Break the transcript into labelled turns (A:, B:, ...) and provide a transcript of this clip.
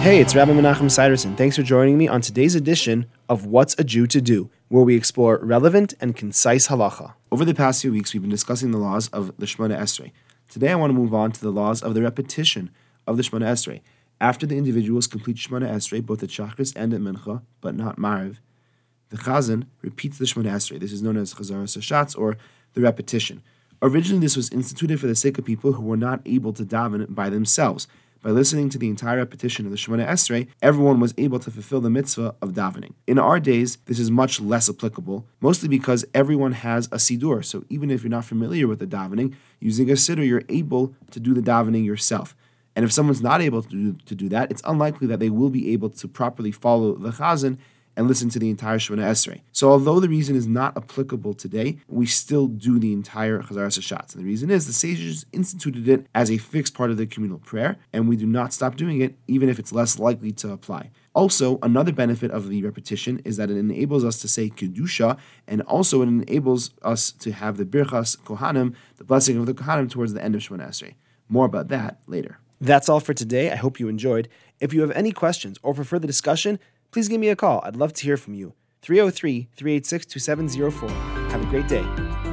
A: Hey, it's Rabbi Menachem Siderson. Thanks for joining me on today's edition of What's a Jew to Do, where we explore relevant and concise halacha. Over the past few weeks, we've been discussing the laws of the Shemona Esrei. Today, I want to move on to the laws of the repetition of the Shemona Esrei. After the individuals complete Shemona Esrei, both at Shachris and at Mincha, but not Mariv, the Chazan repeats the Shemona Esrei. This is known as Chazaras Hashatz, or the repetition. Originally, this was instituted for the sake of people who were not able to daven by themselves. By listening to the entire repetition of the Shemona Esrei, everyone was able to fulfill the mitzvah of davening. In our days, this is much less applicable, mostly because everyone has a siddur. So even if you're not familiar with the davening, using a siddur, you're able to do the davening yourself. And if someone's not able to do, to do that, it's unlikely that they will be able to properly follow the chazan and listen to the entire Shemona Esrei. So although the reason is not applicable today, we still do the entire Chazaras Hashatz. And the reason is the sages instituted it as a fixed part of the communal prayer, and we do not stop doing it even if it's less likely to apply. Also, another benefit of the repetition is that it enables us to say Kedusha, and also it enables us to have the Birchas Kohanim, the blessing of the Kohanim, towards the end of Shemona Esrei. More about that later. That's all for today. I hope you enjoyed. If you have any questions or for further discussion, please give me a call. I'd love to hear from you. 303 386 2704. Have a great day.